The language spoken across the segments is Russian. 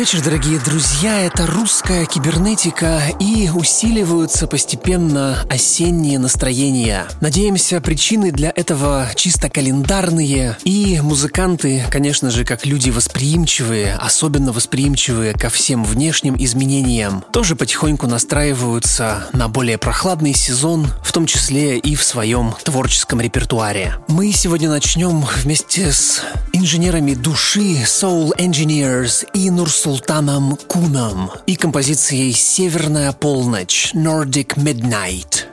Вечер, дорогие друзья. Это русская кибернетика и усиливаются постепенно осенние настроения. Надеемся, причины для этого чисто календарные. И музыканты, конечно же, как люди восприимчивые, особенно восприимчивые ко всем внешним изменениям, тоже потихоньку настраиваются на более прохладный сезон, в том числе и в своем творческом репертуаре. Мы сегодня начнем вместе с инженерами души Soul Engineers и Нур Султаном Куном и композицией «Северная полночь» Nordic Midnight.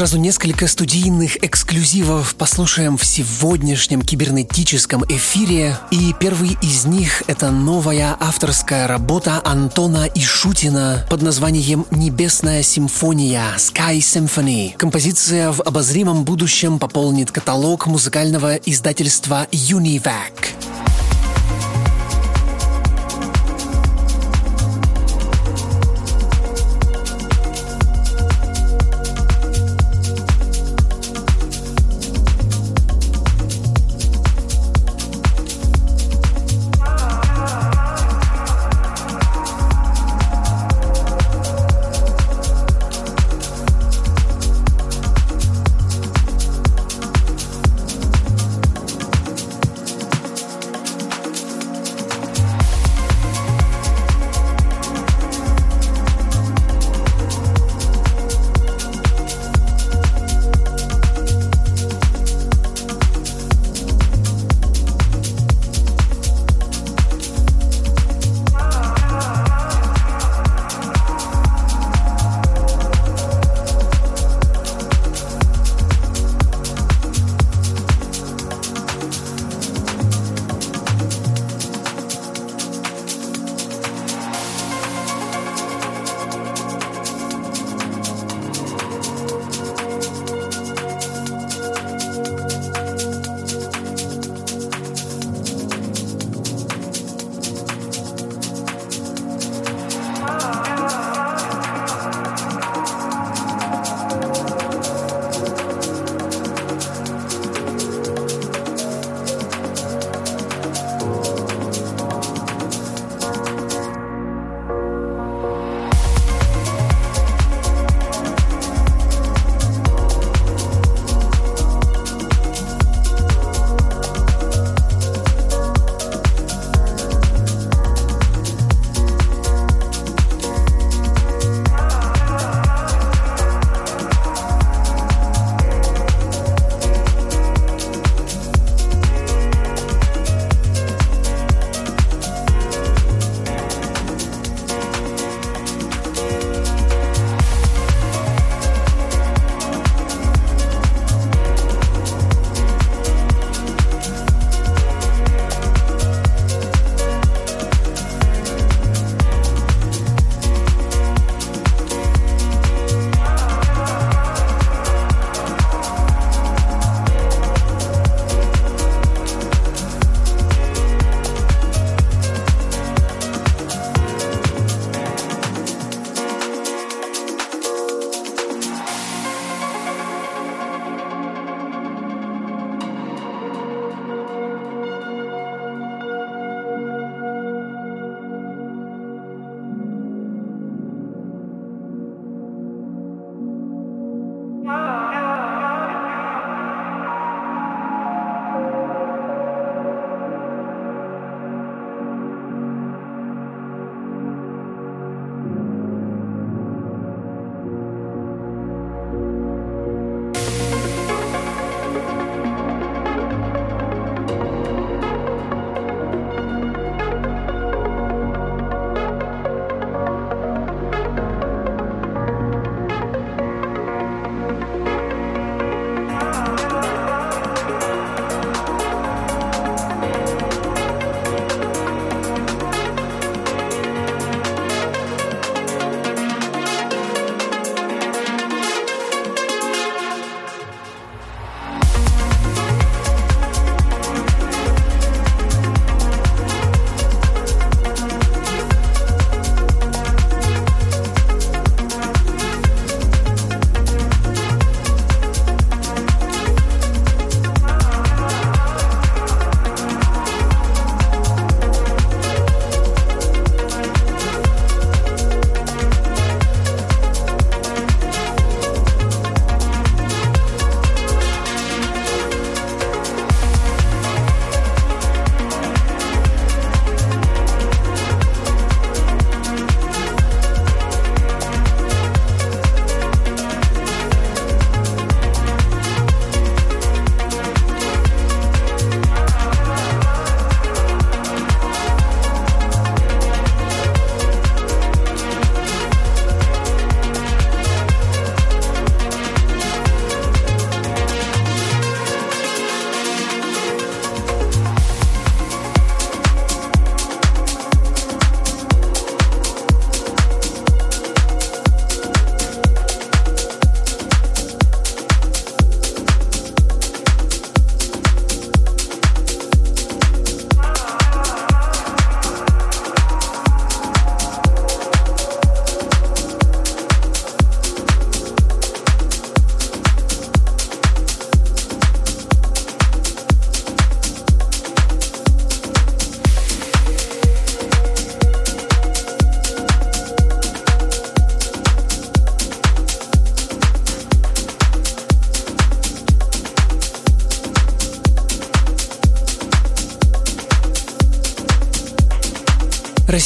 Сразу несколько студийных эксклюзивов послушаем в сегодняшнем кибернетическом эфире. И первый из них — это новая авторская работа Антона Ишутина под названием «Небесная симфония» Sky Symphony. Композиция в обозримом будущем пополнит каталог музыкального издательства Univac.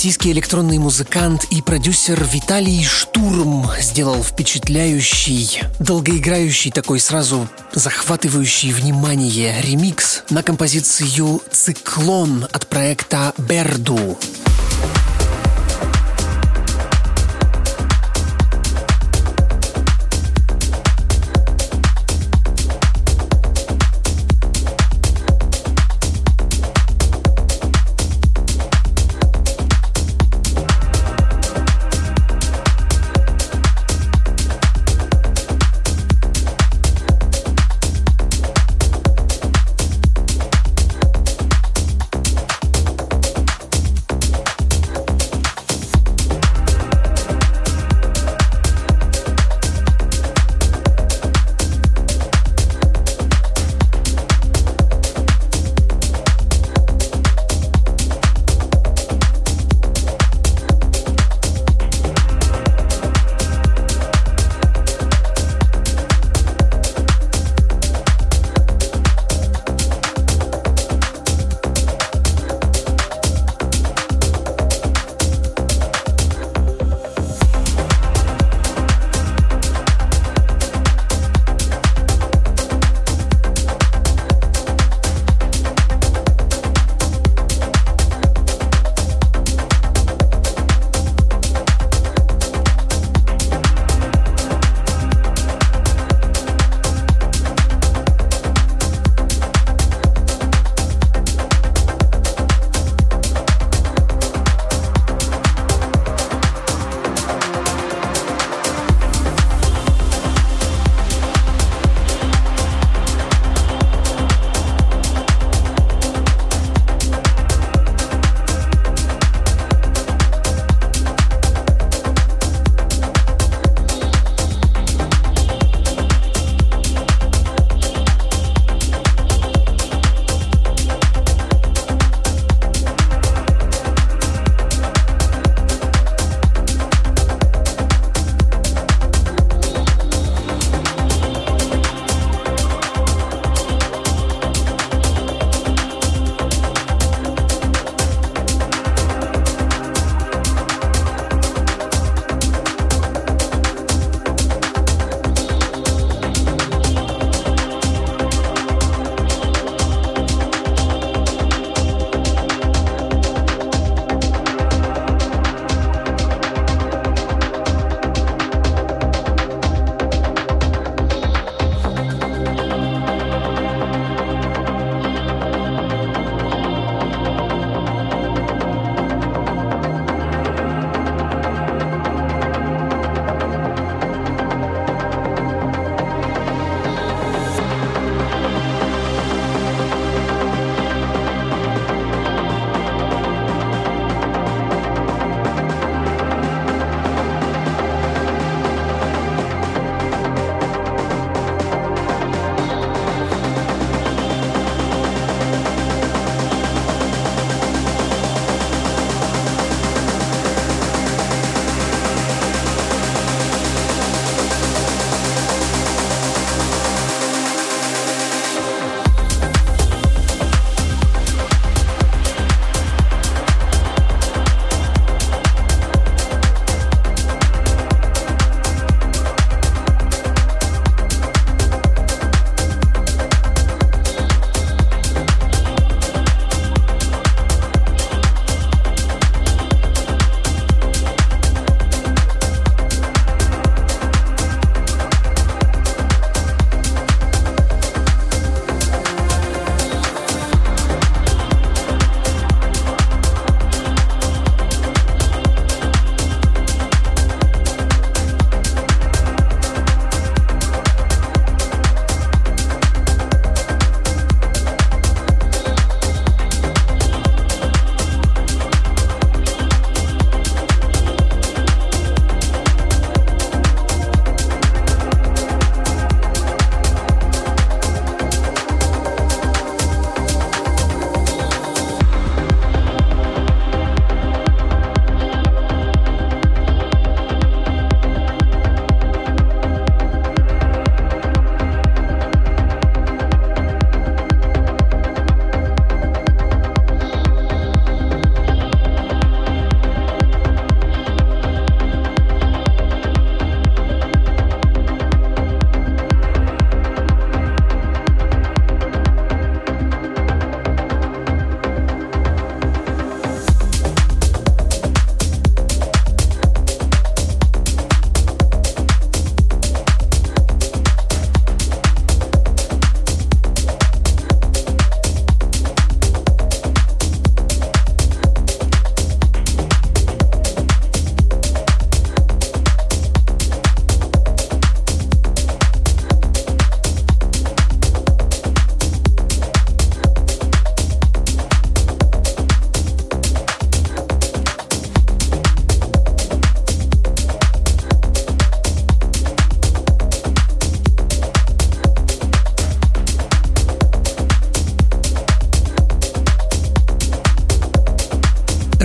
Российский электронный музыкант и продюсер Виталий Штурм сделал впечатляющий, долгоиграющий такой сразу захватывающий внимание ремикс на композицию «Циклон» от проекта «Берду».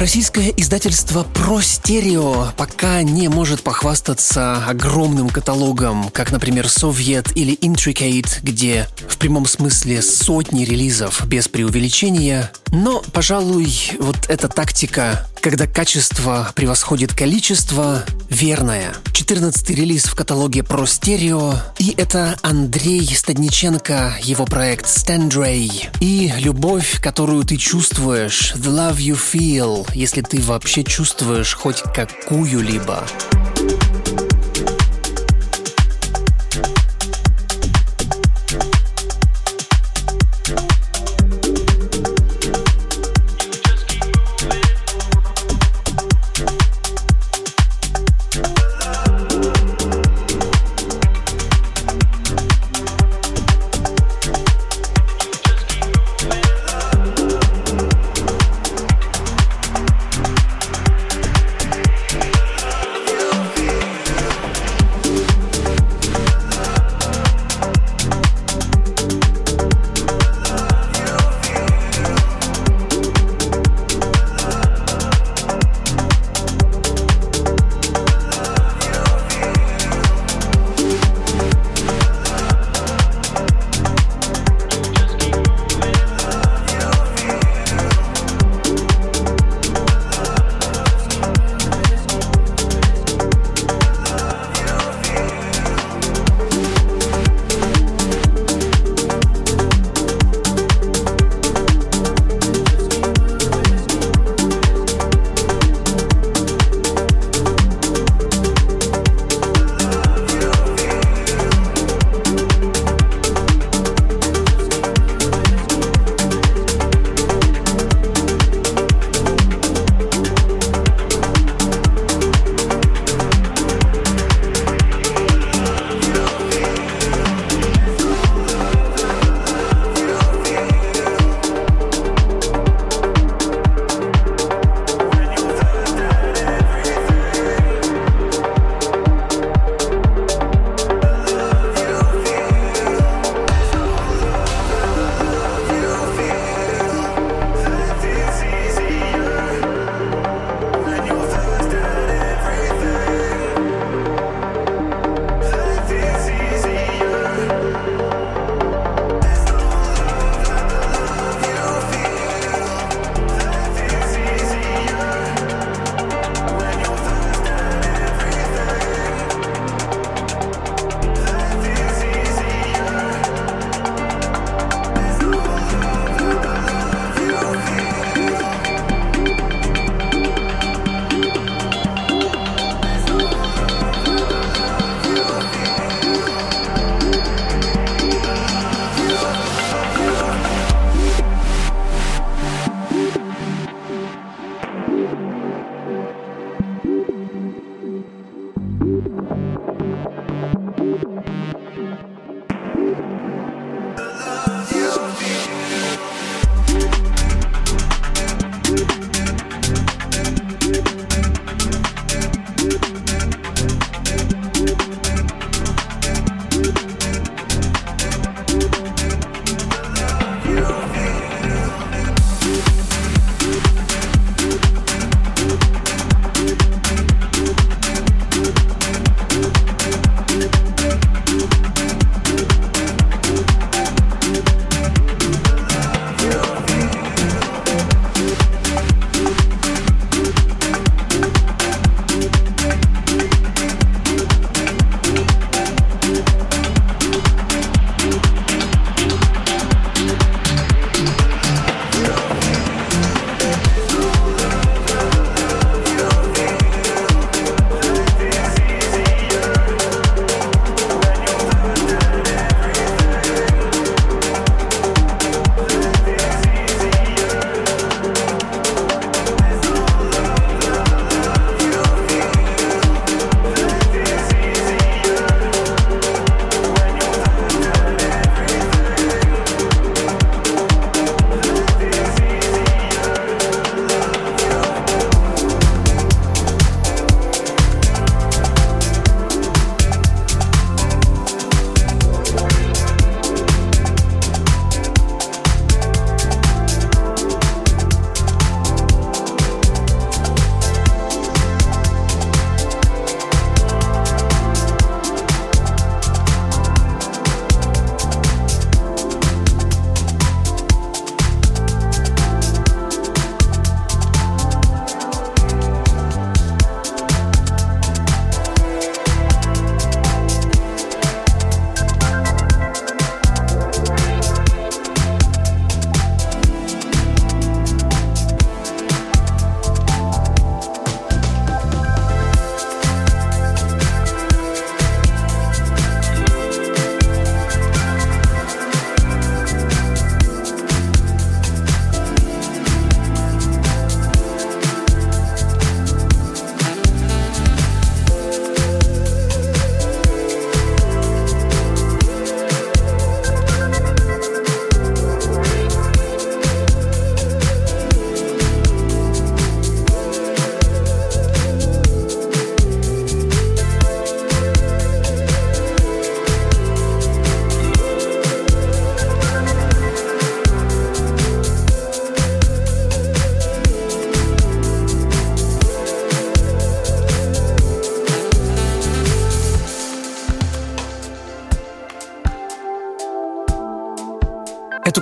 Российское издательство Stereo пока не может похвастаться огромным каталогом, как, например, Soviet или Intricate, где в прямом смысле сотни релизов без преувеличения. Но, пожалуй, вот эта тактика, когда качество превосходит количество, верная. 14 релиз в каталоге Pro Stereo, и это Андрей Стадниченко, его проект Standray, и любовь, которую ты чувствуешь, The Love You Feel, если ты вообще чувствуешь хоть какую-либо.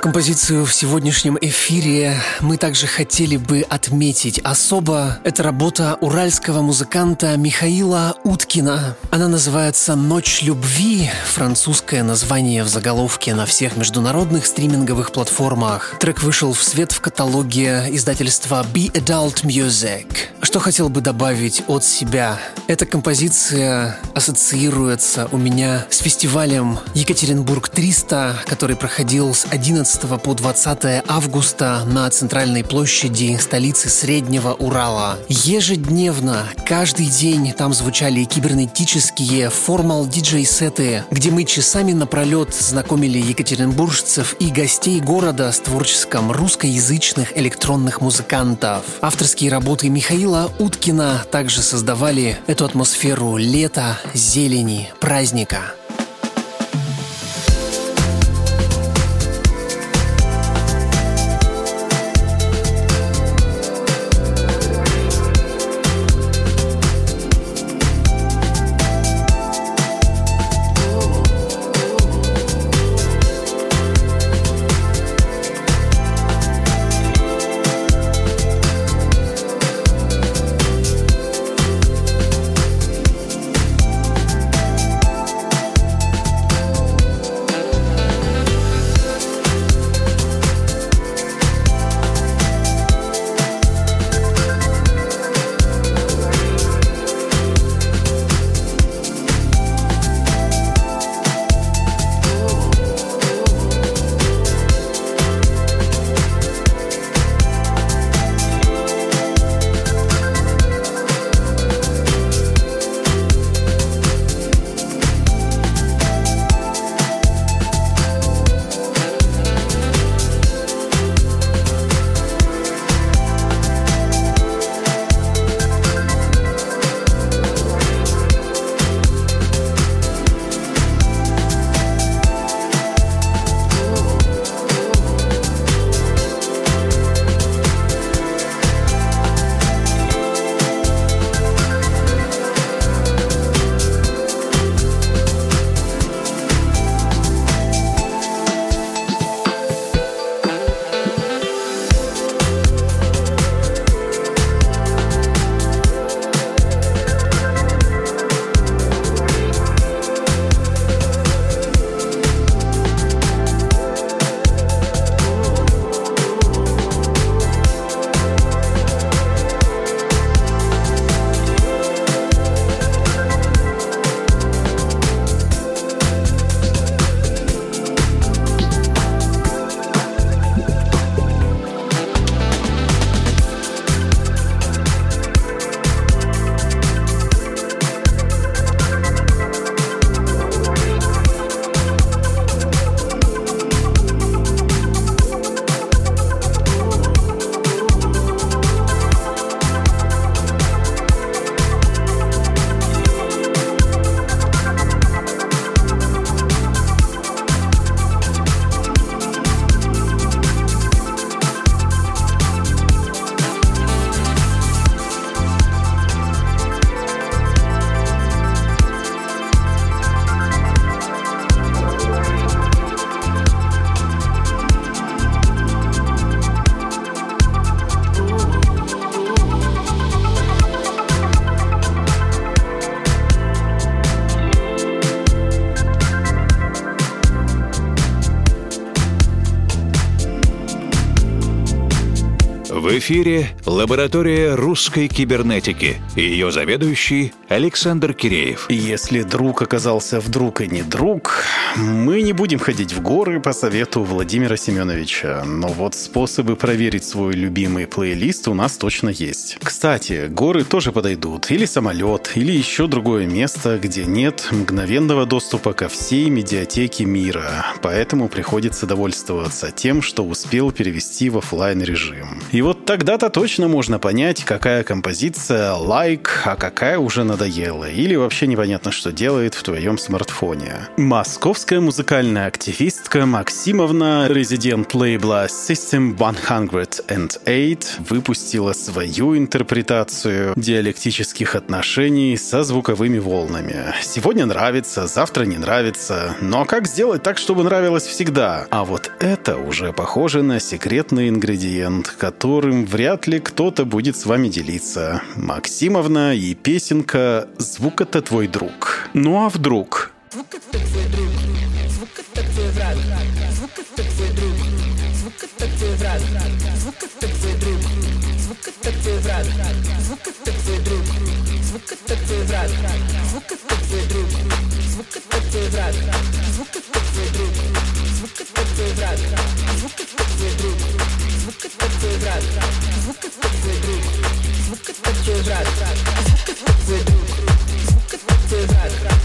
Композицию в сегодняшнем эфире мы также хотели бы отметить особо. Это работа уральского музыканта Михаила Уткина. Она называется «Ночь любви», французское название в заголовке на всех международных стриминговых платформах. Трек вышел в свет в каталоге издательства Be Adult Music. Что хотел бы добавить от себя? Эта композиция ассоциируется у меня с фестивалем Екатеринбург 300, который проходил с 11 по 20 августа на центральной площади столицы Среднего Урала. Ежедневно, каждый день там звучали кибернетические формал диджей-сеты, где мы часами напролет знакомили екатеринбуржцев и гостей города с творчеством русскоязычных электронных музыкантов. Авторские работы Михаила Уткина также создавали эту атмосферу лета, зелени, праздника. Эфире лаборатория русской кибернетики и ее заведующий Александр Киреев. Если друг оказался вдруг и не друг, мы не будем ходить в горы по совету Владимира Семеновича, но вот способы проверить свой любимый плейлист у нас точно есть. Кстати, горы тоже подойдут, или самолет, или еще другое место, где нет мгновенного доступа ко всей медиатеке мира, поэтому приходится довольствоваться тем, что успел перевести в офлайн режим. И вот тогда-то точно можно понять, какая композиция лайк, а какая уже надоела, или вообще непонятно, что делает в твоем смартфоне. Московская музыкальная активистка Максимовна, резидент лейбла System 108, выпустила свою интерпретацию диалектических отношений со звуковыми волнами. Сегодня нравится, завтра не нравится. Но как сделать так, чтобы нравилось всегда? А вот это уже похоже на секретный ингредиент, которым вряд ли кто-то будет с вами делиться. Максимовна и песенка «Звук это твой друг». Ну а вдруг? Звук это твой друг, звук это твой друг, звук это твой враг, звук это твой друг, звук это твой враг, звук это твой друг, звук это твой враг, звук это твой друг, звук это твой враг, звук это твой друг, звук это твой враг, звук это твой друг, звук это твой враг, звук это твой друг, звук это твой враг, звук это твой друг, звук это твой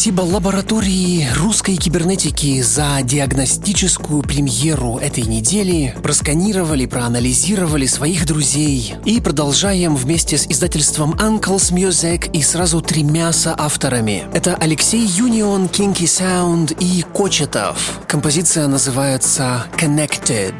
спасибо лаборатории русской кибернетики за диагностическую премьеру этой недели. Просканировали, проанализировали своих друзей. И продолжаем вместе с издательством Uncle's Music и сразу тремя соавторами. Это Алексей Юнион, Kinky Sound и Кочетов. Композиция называется Connected.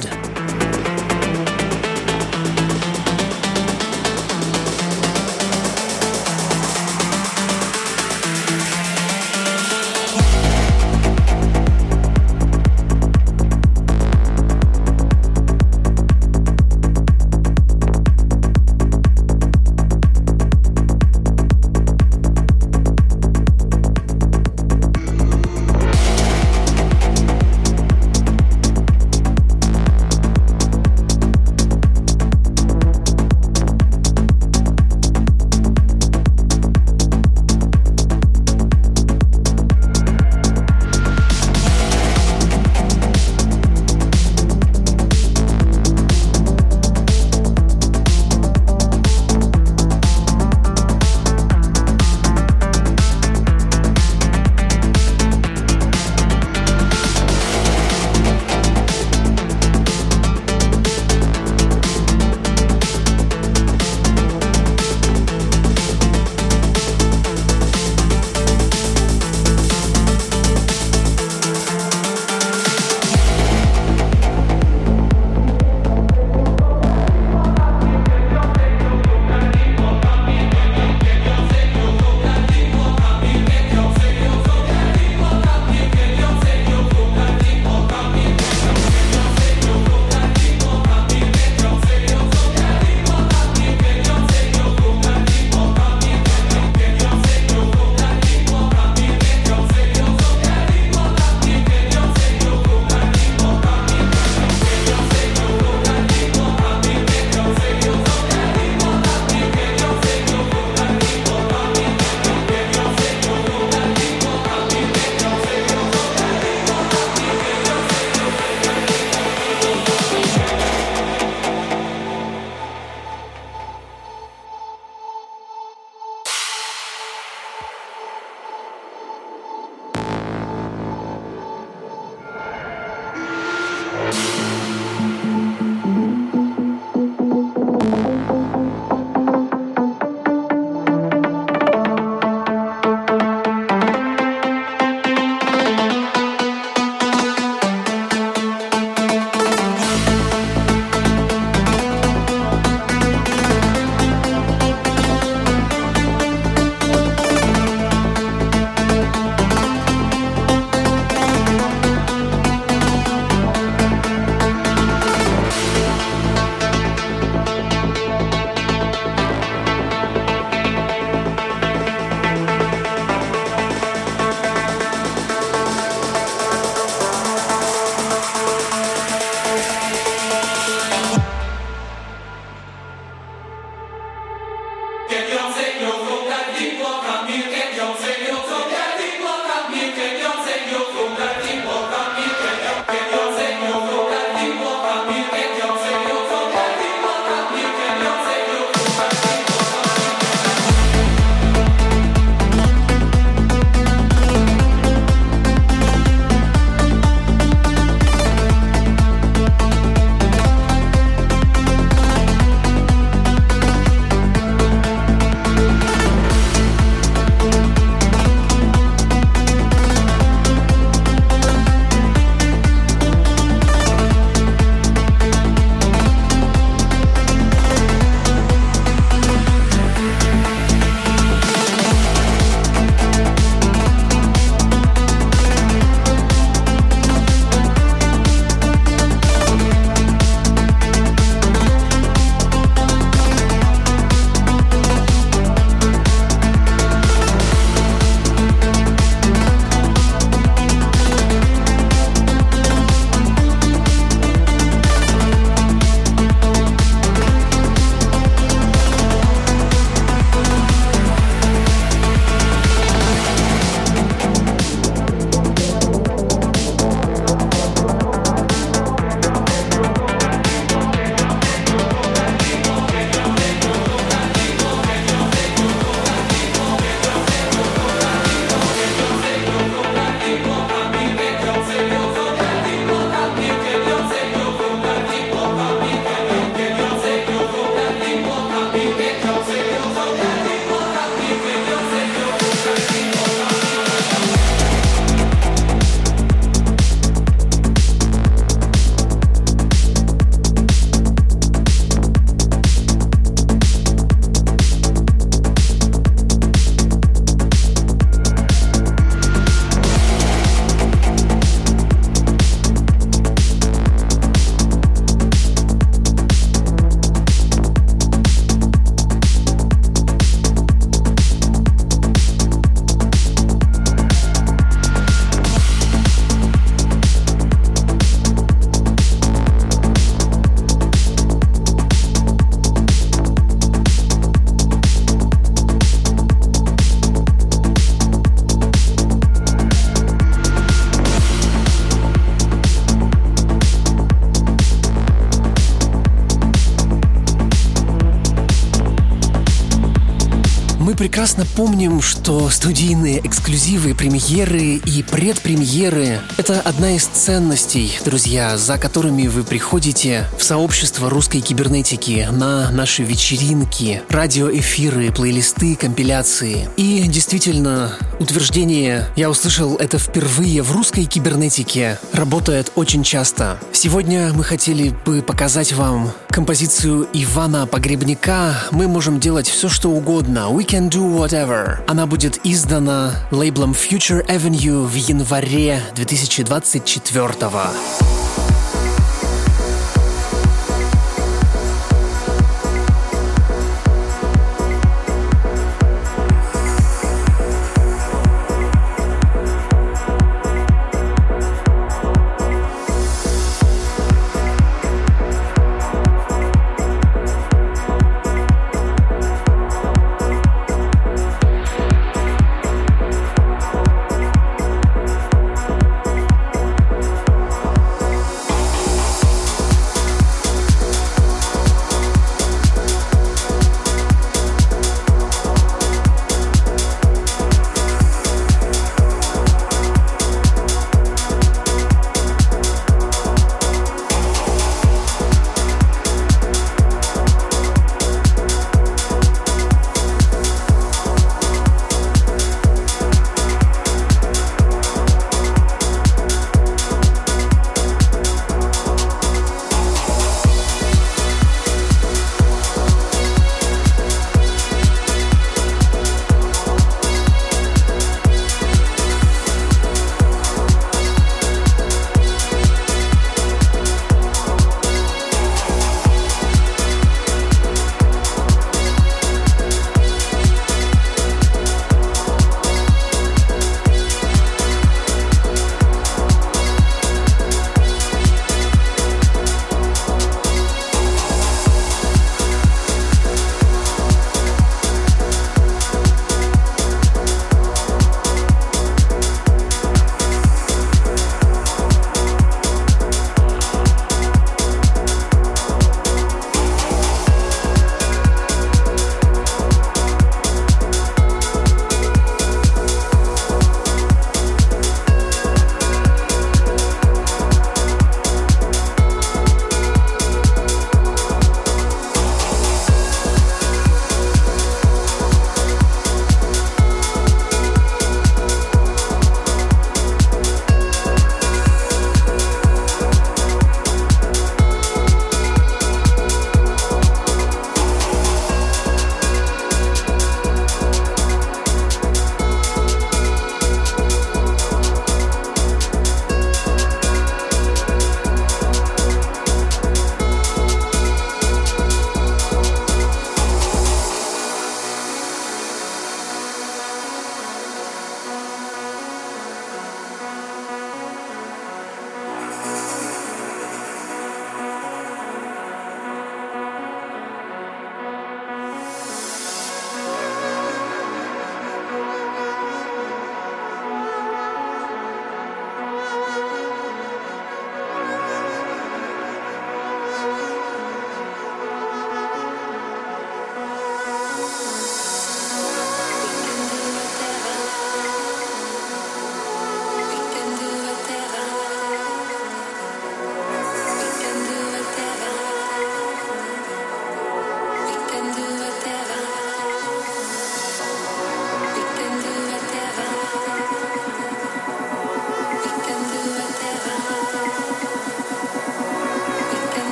Прекрасно помним, что студийные эксклюзивы, премьеры и предпремьеры — это одна из ценностей, друзья, за которыми вы приходите в сообщество русской кибернетики, на наши вечеринки, радиоэфиры, плейлисты, компиляции. И действительно, утверждение «я услышал это впервые в русской кибернетике» работает очень часто. Сегодня мы хотели бы показать вам композицию Ивана Погребника «Мы можем делать все, что угодно». We can do whatever. Она будет издана лейблом Future Avenue в январе 2024 года.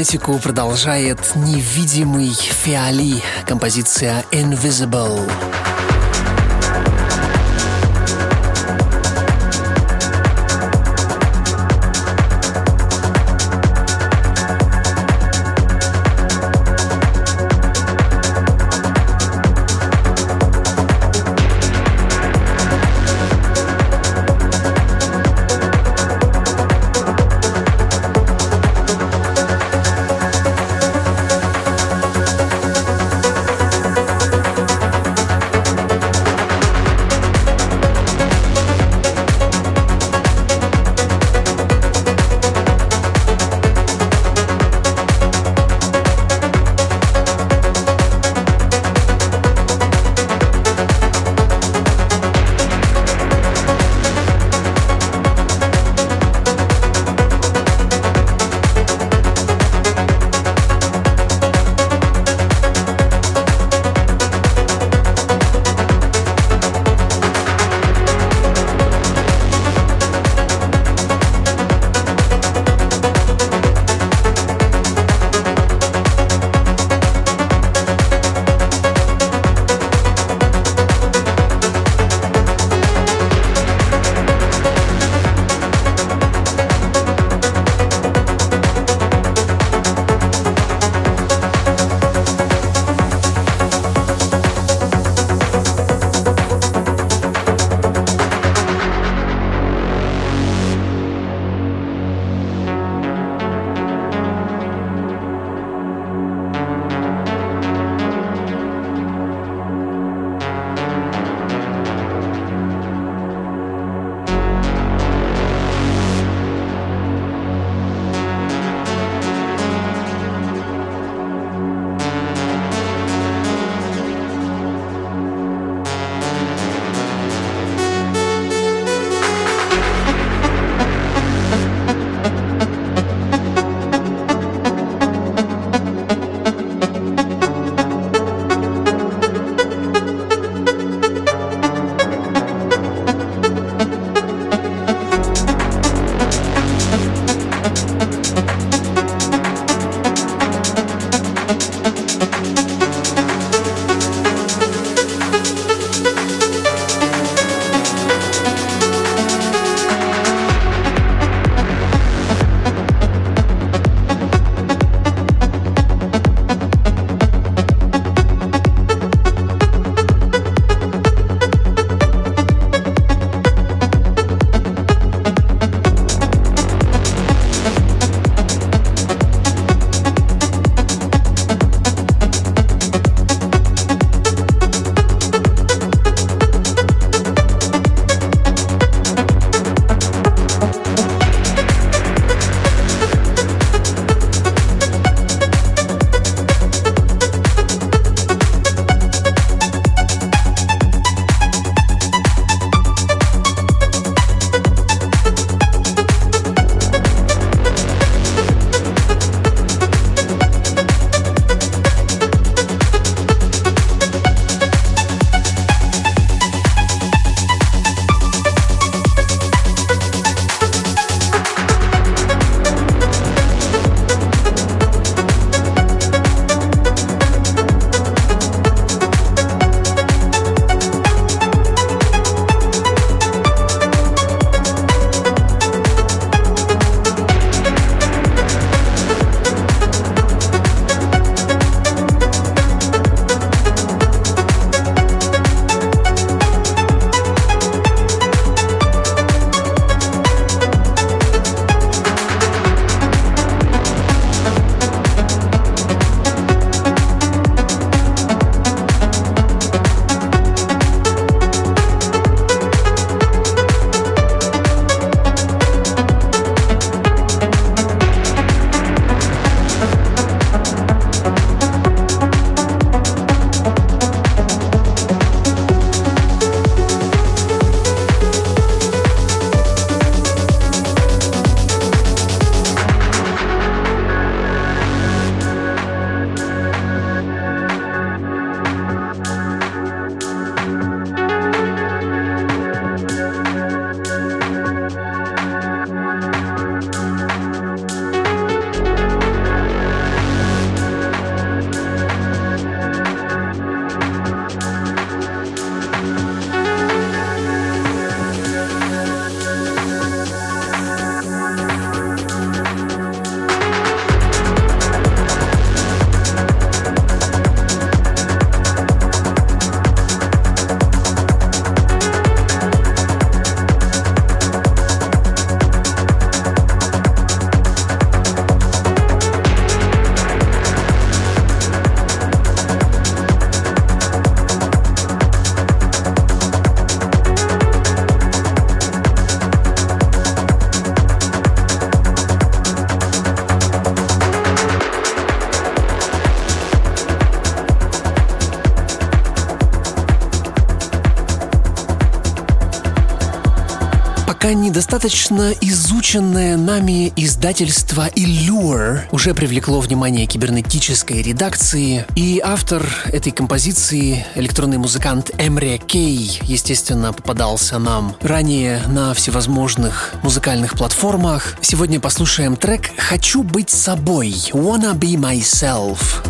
Кибернетику продолжает невидимый Фиали, композиция «Invisible». Недостаточно изученное нами издательство Allure уже привлекло внимание кибернетической редакции, и автор этой композиции, электронный музыкант Эмре Кей, естественно, попадался нам ранее на всевозможных музыкальных платформах. Сегодня послушаем трек «Хочу быть собой» «Wanna be myself».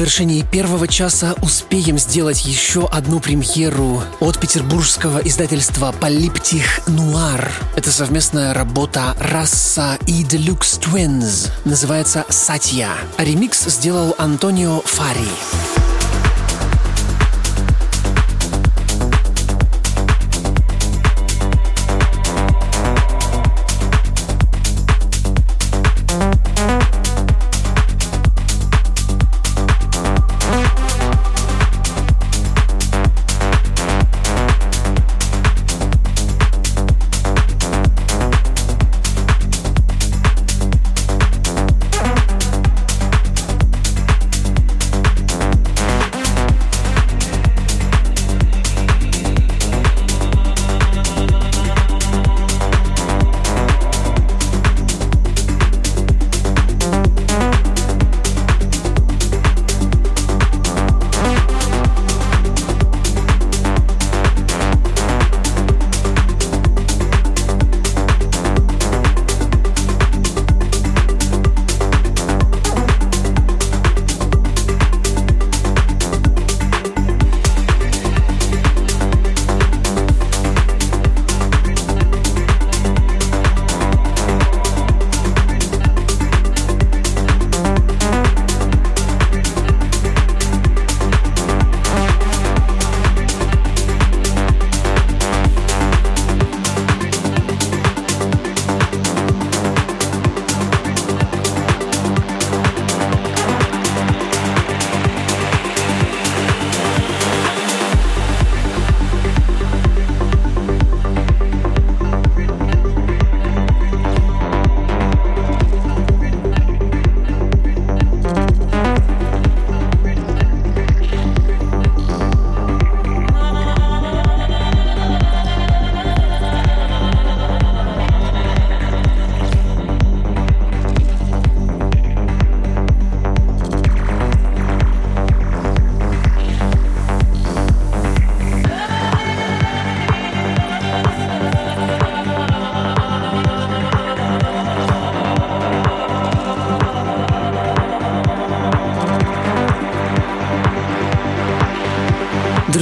Завершении первого часа успеем сделать еще одну премьеру от петербургского издательства Полиптих Нуар. Это совместная работа Раса и Deluxe Twins. Называется «Сатья». А ремикс сделал Антонио Фари.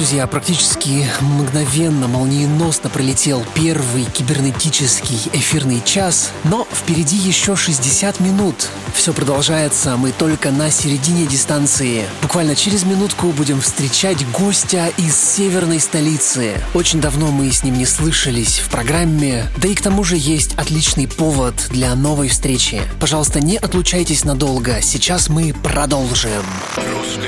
Друзья, практически мгновенно, молниеносно пролетел первый кибернетический эфирный час, но впереди еще 60 минут. Все продолжается, мы только на середине дистанции. Буквально через минутку будем встречать гостя из северной столицы. Очень давно мы с ним не слышались в программе, да и к тому же есть отличный повод для новой встречи. Пожалуйста, не отлучайтесь надолго, сейчас мы продолжим. Русская